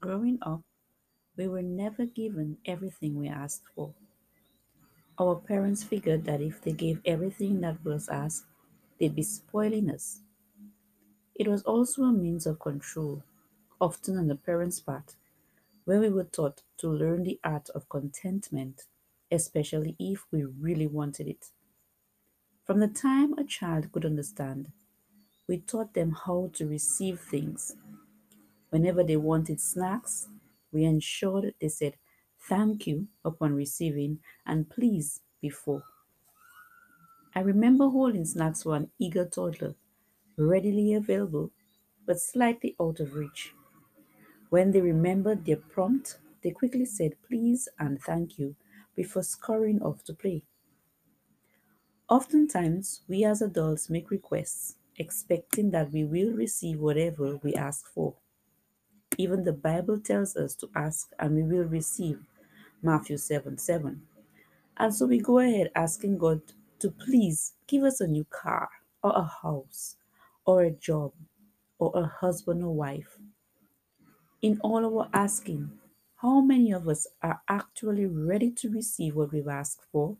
Growing up, we were never given everything we asked for. Our parents figured that if they gave everything that was asked, they'd be spoiling us. It was also a means of control, often on the parents' part, where we were taught to learn the art of contentment, especially if we really wanted it. From the time a child could understand, we taught them how to receive things. Whenever they wanted snacks, we ensured they said thank you upon receiving and please before. I remember holding snacks for an eager toddler, readily available but slightly out of reach. When they remembered their prompt, they quickly said please and thank you before scurrying off to play. Oftentimes, we as adults make requests expecting that we will receive whatever we ask for. Even the Bible tells us to ask and we will receive. Matthew 7 7. And so we go ahead asking God to please give us a new car or a house or a job or a husband or wife. In all our asking, how many of us are actually ready to receive what we've asked for?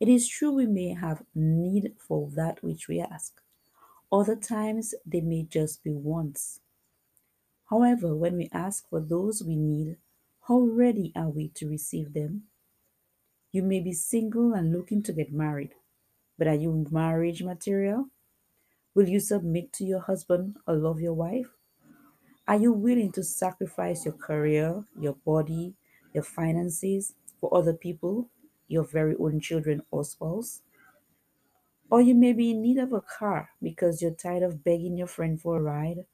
It is true we may have need for that which we ask. Other times they may just be wants. However, when we ask for those we need, how ready are we to receive them? You may be single and looking to get married, but are you marriage material? Will you submit to your husband or love your wife? Are you willing to sacrifice your career, your body, your finances for other people, your very own children or spouse? Or you may be in need of a car because you're tired of begging your friend for a ride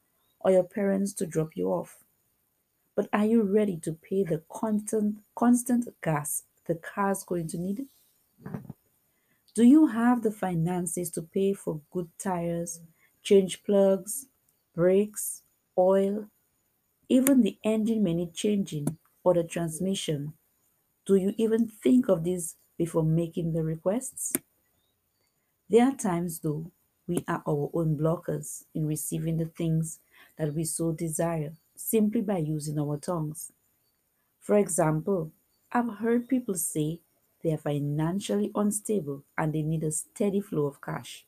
or your parents to drop you off. But are you ready to pay the constant constant gas the car's going to need? Do you have the finances to pay for good tires, change plugs, brakes, oil, even the engine may need changing or the transmission? Do you even think of this before making the requests? There are times, though, we are our own blockers in receiving the things that we so desire simply by using our tongues. For example, I've heard people say they are financially unstable and they need a steady flow of cash.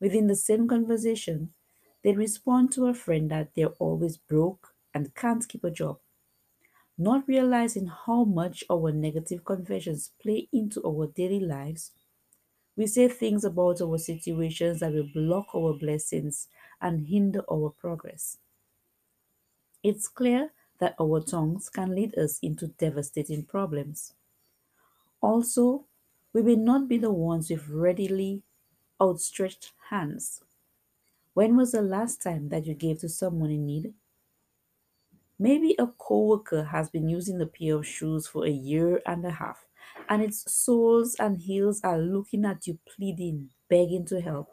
Within the same conversation, they respond to a friend that they're always broke and can't keep a job, not realizing how much our negative confessions play into our daily lives. We say things about our situations that will block our blessings and hinder our progress. It's clear that our tongues can lead us into devastating problems. Also, we may not be the ones with readily outstretched hands. When was the last time that you gave to someone in need? Maybe a coworker has been using the pair of shoes for a year and a half, and its soles and heels are looking at you pleading, begging to help.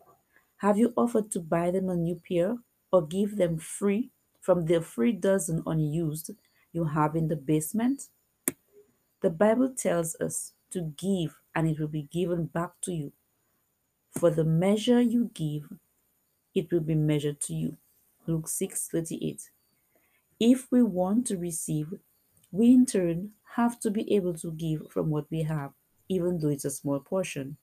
Have you offered to buy them a new pair or give them free from the free dozen unused you have in the basement? The Bible tells us to give and it will be given back to you. For the measure you give, it will be measured to you. Luke 6:38. If we want to receive, we in turn have to be able to give from what we have, even though it's a small portion.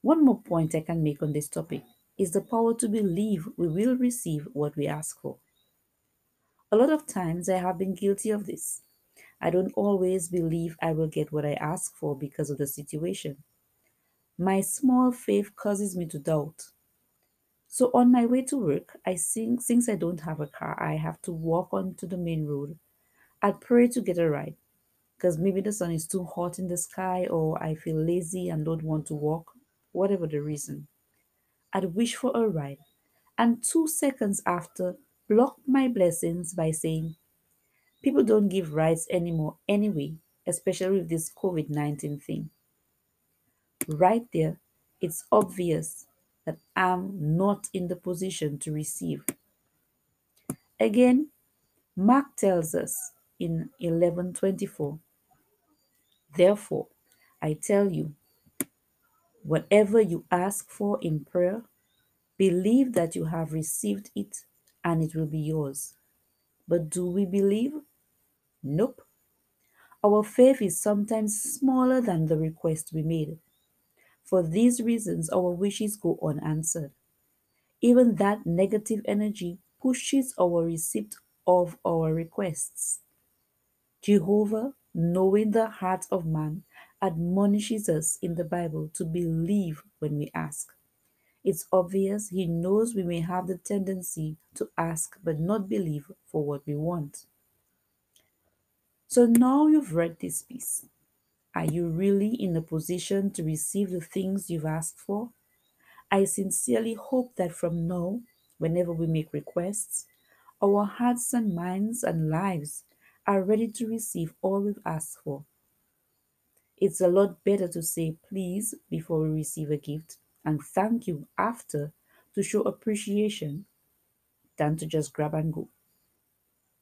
One more point I can make on this topic is the power to believe we will receive what we ask for. A lot of times I have been guilty of this. I don't always believe I will get what I ask for because of the situation. My small faith causes me to doubt. So on my way to work, I think since I don't have a car, I have to walk onto the main road. I pray to get a ride because maybe the sun is too hot in the sky or I feel lazy and don't want to walk, whatever the reason. I'd wish for a ride and two seconds after block my blessings by saying, People don't give rides anymore anyway, especially with this COVID 19 thing. Right there, it's obvious that I'm not in the position to receive. Again, Mark tells us in 11:24, Therefore, I tell you, whatever you ask for in prayer, believe that you have received it and it will be yours. But do we believe? Nope. Our faith is sometimes smaller than the request we made. For these reasons, our wishes go unanswered. Even that negative energy pushes our receipt of our requests. Jehovah, knowing the heart of man, admonishes us in the Bible to believe when we ask. It's obvious he knows we may have the tendency to ask but not believe for what we want. So now you've read this piece. Are you really in a position to receive the things you've asked for? I sincerely hope that from now, whenever we make requests, our hearts and minds and lives are ready to receive all we've asked for. It's a lot better to say please before we receive a gift and thank you after to show appreciation than to just grab and go.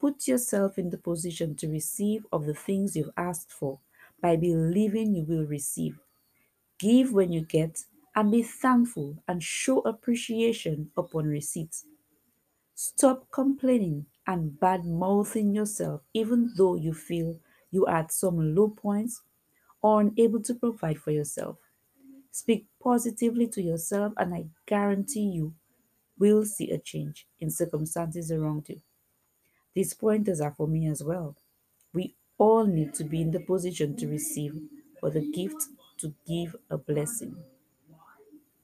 Put yourself in the position to receive of the things you've asked for by believing you will receive. Give when you get and be thankful and show appreciation upon receipt. Stop complaining and bad mouthing yourself, even though you feel you are at some low points or unable to provide for yourself. Speak positively to yourself, and I guarantee you will see a change in circumstances around you. These pointers are for me as well. We all need to be in the position to receive for the gift to give a blessing.